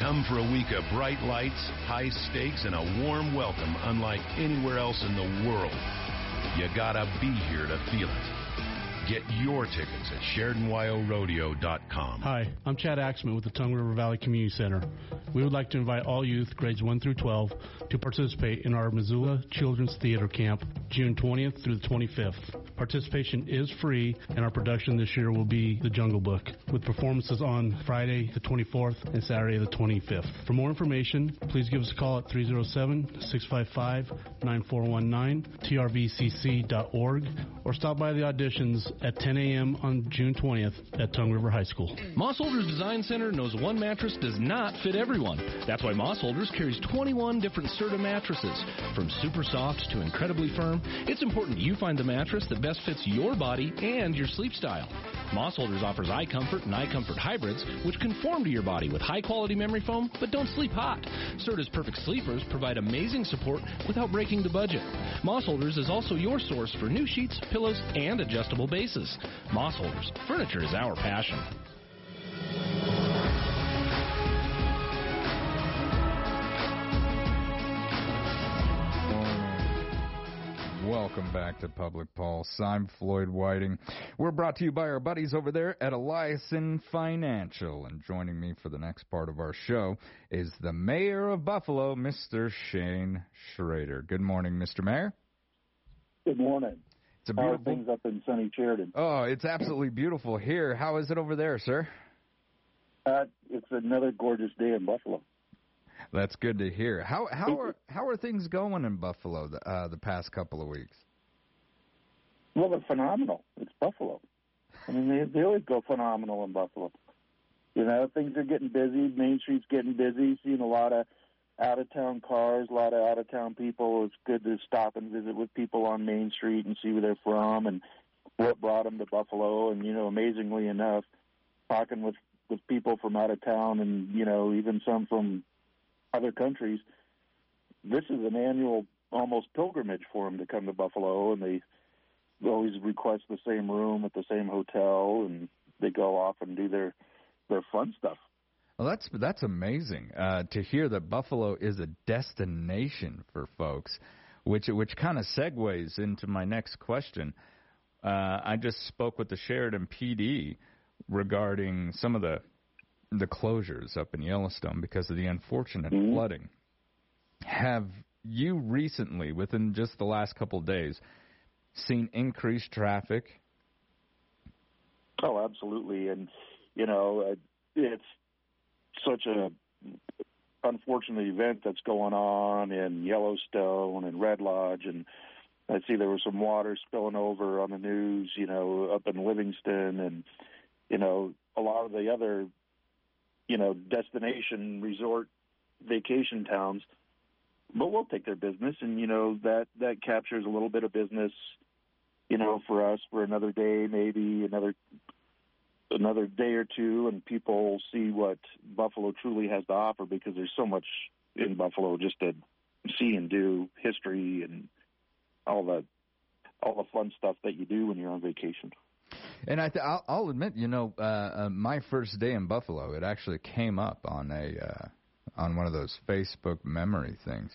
Speaker 19: Come for a week of bright lights, high stakes, and a warm welcome unlike anywhere else in the world. You gotta be here to feel it. Get your tickets at SheridanWyoRodeo.com.
Speaker 20: Hi, I'm Chad Axman with the Tongue River Valley Community Center. We would like to invite all youth grades 1 through 12 to participate in our Missoula Children's Theater Camp June 20th through the 25th. Participation is free, and our production this year will be The Jungle Book, with performances on Friday the 24th and Saturday the 25th. For more information, please give us a call at 307 655 9419, trvcc.org, or stop by the auditions at 10 a.m. on June 20th at Tongue River High School.
Speaker 4: Moss Holders Design Center knows one mattress does not fit everyone. That's why Moss Holders carries 21 different Serta mattresses. From super soft to incredibly firm, it's important you find the mattress that best fits your body and your sleep style. Moss Holders offers iComfort and iComfort hybrids, which conform to your body with high quality memory foam but don't sleep hot. Serta's Perfect Sleepers provide amazing support without breaking the budget. Moss Holders is also your source for new sheets, pillows, and adjustable bases. Moss Holders, furniture is our passion.
Speaker 10: Welcome back to Public Pulse. I'm Floyd Whiting. We're brought to you by our buddies over there at Eliason Financial. And joining me for the next part of our show is the mayor of Buffalo, Mr. Shane Schrader. Good morning, Mr. Mayor.
Speaker 21: Good morning.
Speaker 10: It's a beautiful...
Speaker 21: How are things up in sunny Sheridan?
Speaker 10: Oh, it's absolutely beautiful here. How is it over there, sir?
Speaker 21: Uh, it's another gorgeous day in Buffalo.
Speaker 10: That's good to hear. How how are how are things going in Buffalo the, uh, the past couple of weeks?
Speaker 21: Well, they're phenomenal. It's Buffalo. I mean, they, they always go phenomenal in Buffalo. You know, things are getting busy. Main Street's getting busy. Seeing a lot of out of town cars, a lot of out of town people. It's good to stop and visit with people on Main Street and see where they're from and what brought them to Buffalo. And you know, amazingly enough, talking with with people from out of town and you know even some from other countries. This is an annual almost pilgrimage for them to come to Buffalo, and they always request the same room at the same hotel, and they go off and do their their fun stuff.
Speaker 10: Well, that's that's amazing uh, to hear that Buffalo is a destination for folks, which which kind of segues into my next question. Uh, I just spoke with the Sheridan PD regarding some of the the closures up in Yellowstone because of the unfortunate flooding. Have you recently, within just the last couple of days, seen increased traffic?
Speaker 21: Oh, absolutely, and you know uh, it's such a unfortunate event that's going on in Yellowstone and Red Lodge, and I see there was some water spilling over on the news, you know, up in Livingston, and you know a lot of the other, you know, destination resort vacation towns. But we'll take their business, and you know that that captures a little bit of business, you know, for us for another day, maybe another another day or two, and people see what Buffalo truly has to offer because there's so much in Buffalo just to see and do, history and all the all the fun stuff that you do when you're on vacation.
Speaker 10: And I th- I'll, I'll admit, you know, uh, uh, my first day in Buffalo, it actually came up on a uh, on one of those Facebook memory things.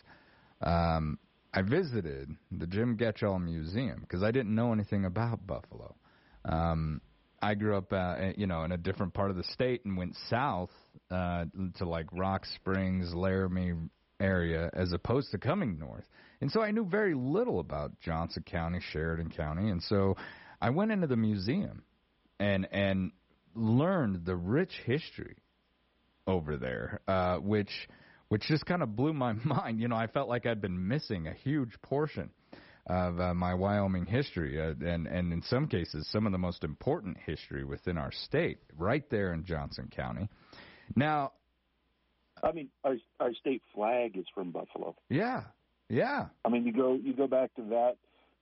Speaker 10: Um, I visited the Jim Gatchell Museum because I didn't know anything about Buffalo. Um, I grew up, uh, you know, in a different part of the state and went south uh, to like Rock Springs, Laramie area, as opposed to coming north. And so I knew very little about Johnson County, Sheridan County, and so I went into the museum and and learned the rich history over there, uh, which which just kind of blew my mind. You know, I felt like I'd been missing a huge portion of uh, my Wyoming history, uh, and and in some cases, some of the most important history within our state, right there in Johnson County. Now,
Speaker 21: I mean, our our state flag is from Buffalo.
Speaker 10: yeah, yeah,
Speaker 21: I mean, you go you go back to that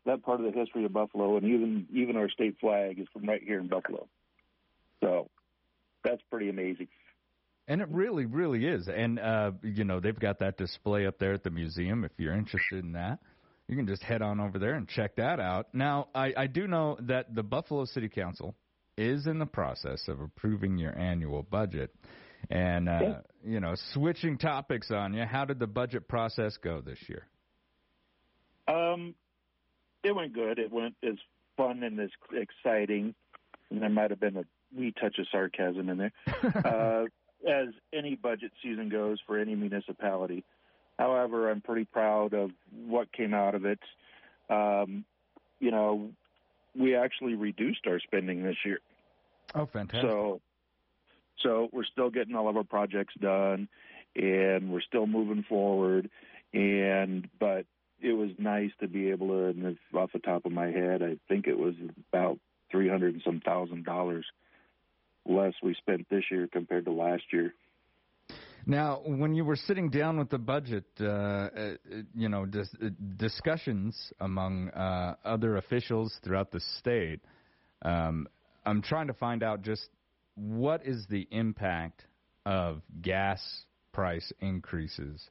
Speaker 21: that part of the history of Buffalo, and even even our state flag is from right here in Buffalo. So that's pretty amazing.
Speaker 10: And it really, really is. And uh, you know, they've got that display up there at the museum. If you're interested in that, you can just head on over there and check that out. Now, I, I do know that the Buffalo City Council is in the process of approving your annual budget. And uh, you know, switching topics on you, how did the budget process go this year?
Speaker 21: Um, it went good. It went as fun and as exciting, and there might have been a wee touch of sarcasm in there, uh, as any budget season goes for any municipality. However, I'm pretty proud of what came out of it. Um, you know, we actually reduced our spending this year.
Speaker 10: Oh, fantastic!
Speaker 21: So, so we're still getting all of our projects done, and we're still moving forward. And but it was nice to be able to, and if off the top of my head, I think it was about three hundred and some thousand dollars less we spent this year compared to last year.
Speaker 10: Now, when you were sitting down with the budget, uh, uh, you know, dis- uh, discussions among uh, other officials throughout the state, um, I'm trying to find out just what is the impact of gas price increases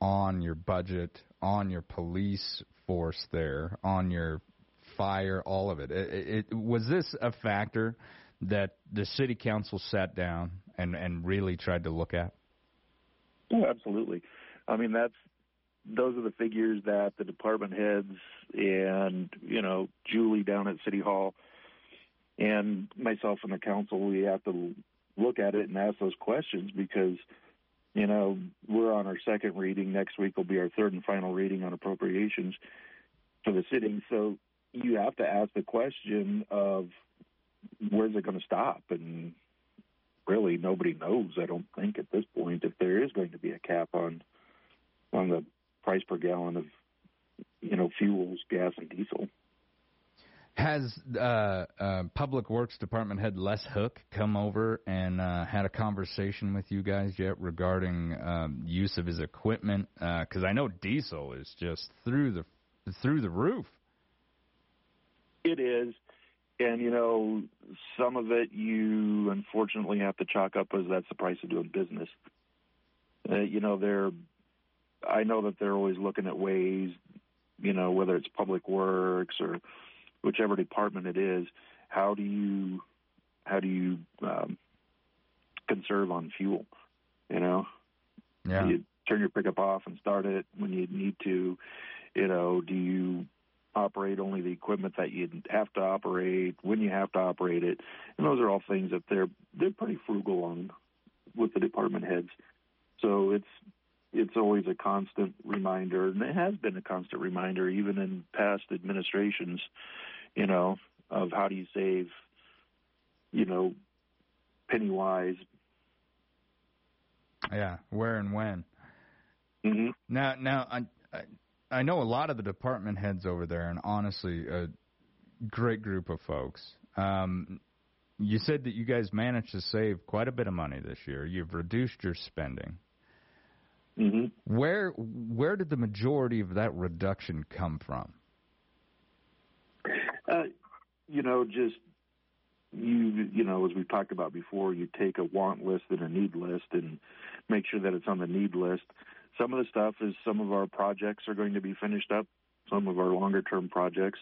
Speaker 10: on your budget, on your police force there, on your fire, all of it. It, it. Was this a factor that the city council sat down and, and really tried to look at?
Speaker 21: Oh, absolutely. I mean, that's those are the figures that the department heads and you know Julie down at City Hall and myself and the council we have to look at it and ask those questions because you know we're on our second reading. Next week will be our third and final reading on appropriations for the city. So you have to ask the question of where's it going to stop? And really nobody knows i don't think at this point if there is going to be a cap on on the price per gallon of you know fuels gas and diesel
Speaker 10: Has uh, uh, Public Works Department head Les Hook come over and uh, had a conversation with you guys yet regarding um, use of his equipment? Because I know diesel is just through the through the roof.
Speaker 21: It is, and you know, some of it you unfortunately have to chalk up as that's the price of doing business. Uh, you know, they're. I know that they're always looking at ways, you know, whether it's public works or whichever department it is. How do you, how do you um, conserve on fuel? You know,
Speaker 10: Yeah.
Speaker 21: Do you turn your pickup off and start it when you need to? You know, do you operate only the equipment that you have to operate when you have to operate it? And those are all things that they're they're pretty frugal on with the department heads. So it's it's always a constant reminder, and it has been a constant reminder even in past administrations. You know, of how do you save, you know, penny wise.
Speaker 10: Yeah, where and when.
Speaker 21: Mm-hmm.
Speaker 10: Now, now I, I I know a lot of the department heads over there, and honestly, a great group of folks. Um, you said that you guys managed to save quite a bit of money this year. You've reduced your spending.
Speaker 21: Mm-hmm.
Speaker 10: Where where did the majority of that reduction come from?
Speaker 21: Uh, you know, just you you know, as we've talked about before, you take a want list and a need list and make sure that it's on the need list. Some of the stuff is some of our projects are going to be finished up, some of our longer term projects.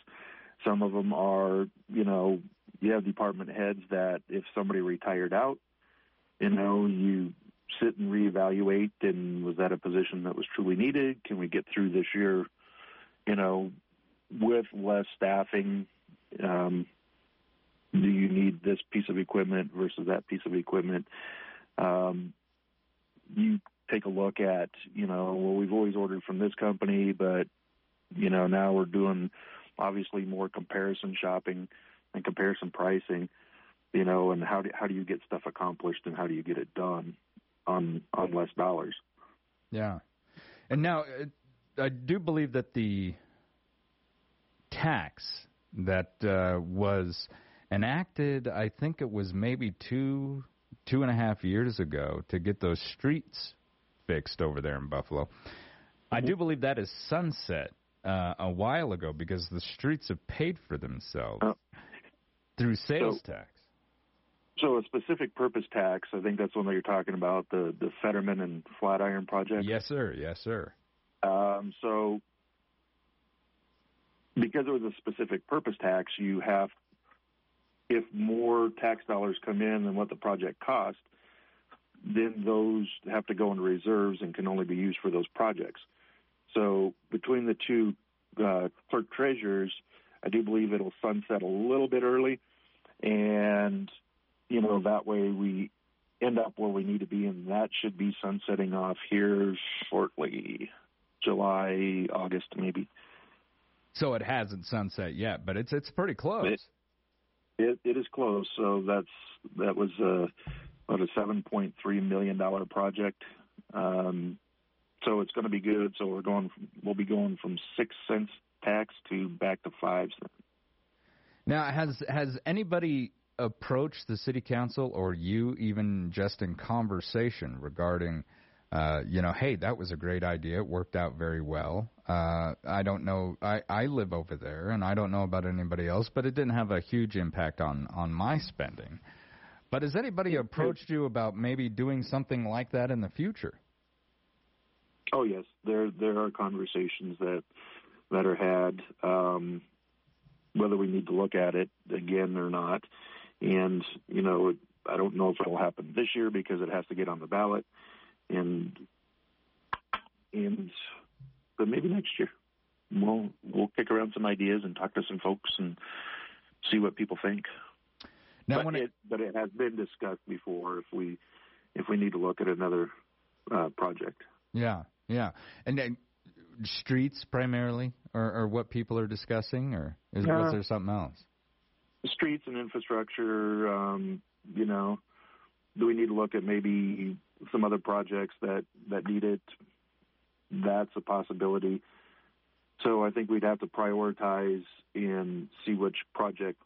Speaker 21: Some of them are, you know, you have department heads that if somebody retired out, you know, you sit and reevaluate and was that a position that was truly needed? Can we get through this year, you know, with less staffing? Um, do you need this piece of equipment versus that piece of equipment? Um, you take a look at, you know, well, we've always ordered from this company, but, you know, now we're doing obviously more comparison shopping and comparison pricing, you know, and how do, how do you get stuff accomplished and how do you get it done on, on less dollars?
Speaker 10: Yeah, and now uh, I do believe that the tax that uh, was enacted, I think it was maybe two two and a half years ago to get those streets fixed over there in Buffalo. I do believe that is sunset uh, a while ago because the streets have paid for themselves
Speaker 21: Uh,
Speaker 10: through sales
Speaker 21: so-
Speaker 10: tax.
Speaker 21: So a specific purpose tax, I think that's one that you're talking about, the the Fetterman and Flatiron project.
Speaker 10: Yes, sir. Yes, sir.
Speaker 21: Um, so because it was a specific purpose tax, you have if more tax dollars come in than what the project cost, then those have to go into reserves and can only be used for those projects. So between the two uh, clerk treasurers, I do believe it'll sunset a little bit early, and you know that way we end up where we need to be, and that should be sunsetting off here shortly, July, August, maybe.
Speaker 10: So it hasn't sunset yet, but it's it's pretty close.
Speaker 21: It, it, it is close. So that's that was uh, about a seven point three million dollar project. Um, so it's going to be good. So we're going. We'll be going from six cents tax to back to five cents.
Speaker 10: Now, has has anybody approached the city council or you even just in conversation regarding, uh, you know, hey, that was a great idea. It worked out very well. Uh, I don't know. I I live over there, and I don't know about anybody else, but it didn't have a huge impact on on my spending. But has anybody approached you about maybe doing something like that in the future?
Speaker 21: Oh yes, there there are conversations that that are had. Um, whether we need to look at it again or not, and you know, I don't know if it'll happen this year because it has to get on the ballot, and and but maybe next year we'll we'll kick around some ideas and talk to some folks and see what people think.
Speaker 10: Now,
Speaker 21: but it, but it has been discussed before if we if we need to look at another uh, project.
Speaker 10: Yeah, yeah, and then streets primarily, or, or what people are discussing, or is
Speaker 21: Yeah.
Speaker 10: was there something else?
Speaker 21: Streets and infrastructure, um, you know, do we need to look at maybe some other projects that, that need it? That's a possibility. So I think we'd have to prioritize and see which project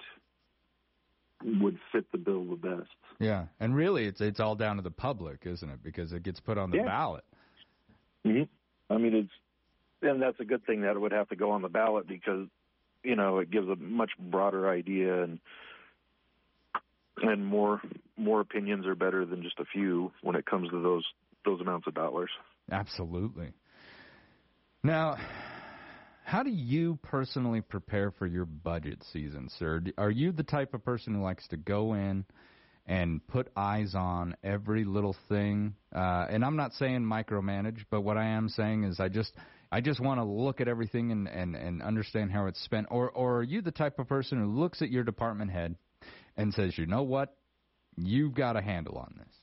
Speaker 21: would fit the bill the best.
Speaker 10: Yeah, and really, it's it's all down to the public, isn't it? Because it gets put on the
Speaker 21: Yeah.
Speaker 10: ballot.
Speaker 21: hmm I mean, it's, and that's a good thing that it would have to go on the ballot because, you know, it gives a much broader idea and, and more, more opinions are better than just a few when it comes to those, those amounts of dollars.
Speaker 10: Absolutely. Now, how do you personally prepare for your budget season, sir? Are you the type of person who likes to go in and put eyes on every little thing? Uh, and I'm not saying micromanage, but what I am saying is I just I just want to look at everything and, and, and understand how it's spent. Or or are you the type of person who looks at your department head and says, you know what, you've got a handle on this?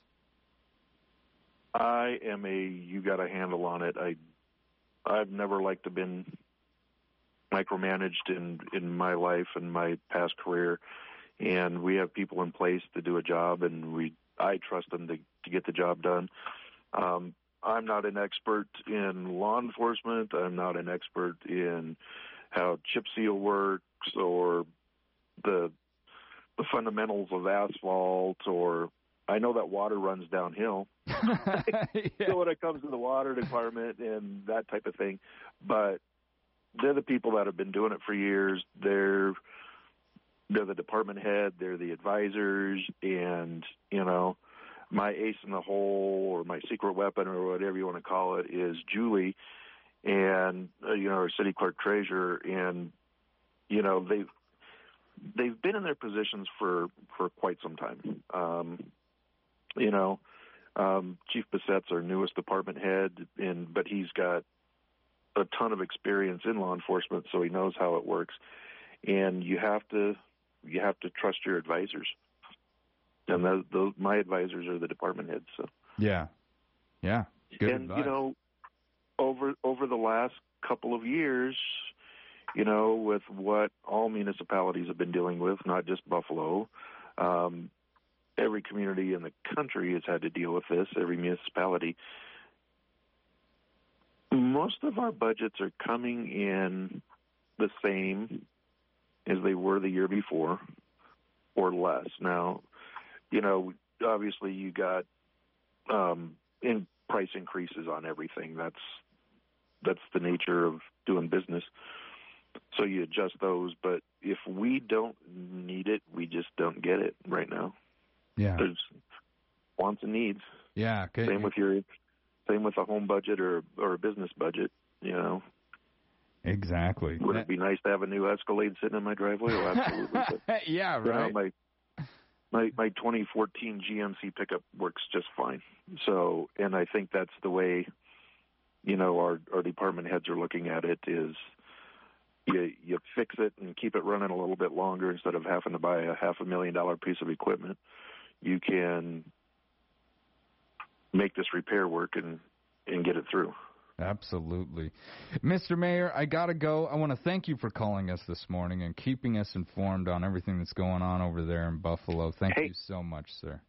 Speaker 21: I am a you got a handle on it. I I've never liked to been micromanaged in in my life and my past career, and we have people in place to do a job, and we I trust them to to get the job done. Um, I'm not an expert in law enforcement. I'm not an expert in how chip seal works or the the fundamentals of asphalt or I know that water runs downhill. So when it comes to the water department and that type of thing, but they're the people that have been doing it for years. They're they're the department head. They're the advisors, and you know, my ace in the hole or my secret weapon or whatever you want to call it is Julie, and uh, you know, our city clerk treasurer, and you know they've they've been in their positions for for quite some time. Um, you know, um, Chief Bassett's our newest department head, and but he's got a ton of experience in law enforcement, so he knows how it works. And you have to you have to trust your advisors, and those, those my advisors are the department heads. So
Speaker 10: Yeah, yeah, good
Speaker 21: and
Speaker 10: advice.
Speaker 21: you know, over over the last couple of years, you know, with what all municipalities have been dealing with, not just Buffalo, um, every community in the country has had to deal with this. Every municipality. Most of our budgets are coming in the same as they were the year before, or less. Now, you know, obviously you got um, in price increases on everything. That's that's the nature of doing business. So you adjust those, but if we don't need it, we just don't get it right now.
Speaker 10: Yeah.
Speaker 21: There's wants and needs.
Speaker 10: Yeah. Okay.
Speaker 21: Same with your same with a home budget or or a business budget. You know,
Speaker 10: Exactly.
Speaker 21: would it be nice to have a new Escalade sitting in my driveway? Absolutely. But,
Speaker 10: yeah,
Speaker 21: you know,
Speaker 10: right.
Speaker 21: my my my 2014 GMC pickup works just fine. So, and I think that's the way, you know, our our department heads are looking at it is. You you fix it and keep it running a little bit longer instead of having to buy a half a million dollar piece of equipment. You can make this repair work and and get it through.
Speaker 10: Absolutely. Mr. Mayor, I got to go. I want to thank you for calling us this morning and keeping us informed on everything that's going on over there in Buffalo. Thank
Speaker 21: Hey.
Speaker 10: you so much, sir.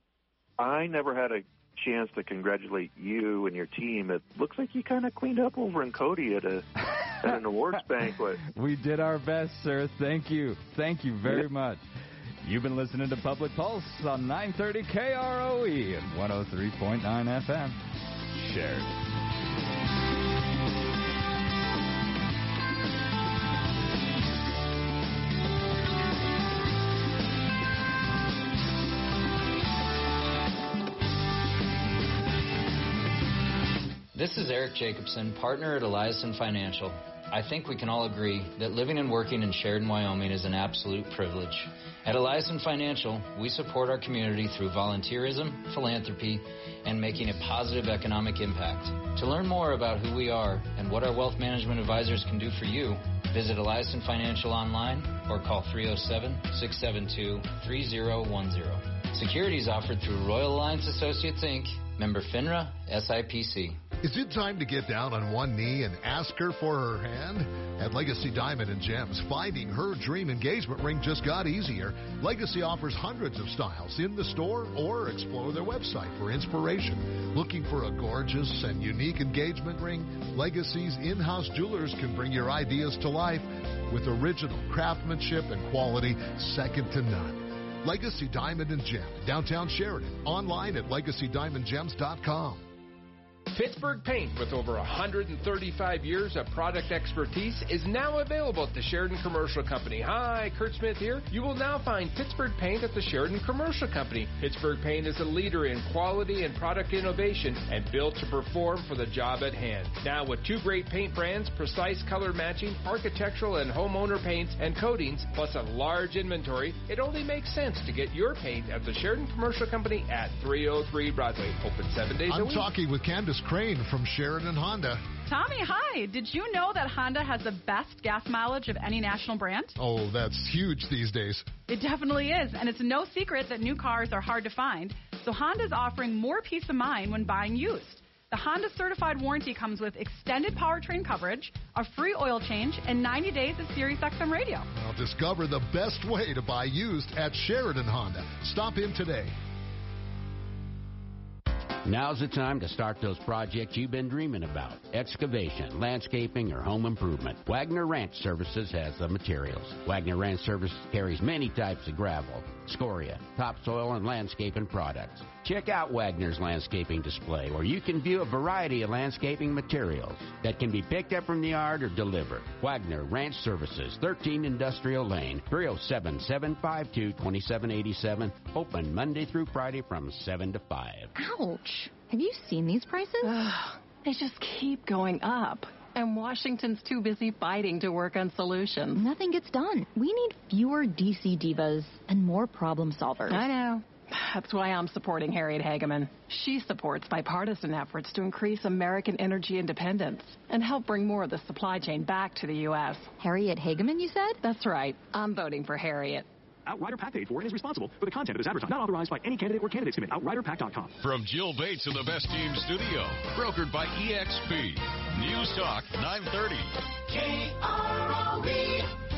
Speaker 21: I never had a chance to congratulate you and your team. It looks like you kind of cleaned up over in Cody at a at an awards banquet.
Speaker 10: We did our best, sir. Thank you. Thank you very much. You've been listening to Public Pulse on 930 KROE and 103.9 FM. Shared.
Speaker 14: This is Eric Jacobson, partner at Eliason Financial. I think we can all agree that living and working in Sheridan, Wyoming is an absolute privilege. At Eliason Financial, we support our community through volunteerism, philanthropy, and making a positive economic impact. To learn more about who we are and what our wealth management advisors can do for you, visit Eliason Financial online or call 307 672 3010. Securities offered through Royal Alliance Associates Inc., member FINRA, SIPC.
Speaker 9: Is it time to get down on one knee and ask her for her hand? At Legacy Diamond and Gems, finding her dream engagement ring just got easier. Legacy offers hundreds of styles in the store or explore their website for inspiration. Looking for a gorgeous and unique engagement ring? Legacy's in-house jewelers can bring your ideas to life with original craftsmanship and quality second to none. Legacy Diamond and Gem, downtown Sheridan. Online at legacydiamondgems.com.
Speaker 22: Pittsburgh Paint, with over 135 years of product expertise, is now available at the Sheridan Commercial Company. Hi, Kurt Smith here. You will now find Pittsburgh Paint at the Sheridan Commercial Company. Pittsburgh Paint is a leader in quality and product innovation and built to perform for the job at hand. Now, with two great paint brands, precise color matching, architectural and homeowner paints and coatings, plus a large inventory, it only makes sense to get your paint at the Sheridan Commercial Company at 303 Broadway. Open seven days a
Speaker 9: I'm
Speaker 22: week.
Speaker 9: talking with Candace Crane from Sheridan Honda.
Speaker 23: Tommy, hi. Did you know that Honda has the best gas mileage of any national brand?
Speaker 9: Oh, that's huge these days.
Speaker 23: It definitely is, and it's no secret that new cars are hard to find. So Honda's offering more peace of mind when buying used. The Honda certified warranty comes with extended powertrain coverage, a free oil change, and 90 days of Sirius XM radio.
Speaker 9: Now discover the best way to buy used at Sheridan Honda. Stop in today.
Speaker 24: Now's the time to start those projects you've been dreaming about excavation, landscaping, or home improvement. Wagner Ranch Services has the materials. Wagner Ranch Services carries many types of gravel, scoria, topsoil, and landscaping products. Check out Wagner's landscaping display where you can view a variety of landscaping materials that can be picked up from the yard or delivered. Wagner Ranch Services, 13 Industrial Lane, 307 752 2787, open Monday through Friday from 7 to 5.
Speaker 25: Ouch. Have you seen these prices?
Speaker 26: They just keep going up. And Washington's too busy fighting to work on solutions.
Speaker 25: Nothing gets done. We need fewer DC divas and more problem solvers.
Speaker 26: I know. That's why I'm supporting Harriet Hageman. She supports bipartisan efforts to increase American energy independence and help bring more of the supply chain back to the U.S.
Speaker 25: Harriet Hageman, you said?
Speaker 26: That's right. I'm voting for Harriet.
Speaker 27: Outrider PAC paid for and is responsible for the content of this advertisement. Not authorized by any candidate or candidates committee. OutriderPAC.com.
Speaker 19: From Jill Bates in the Best Team Studio, brokered by EXP. News Talk 930.
Speaker 28: KROE.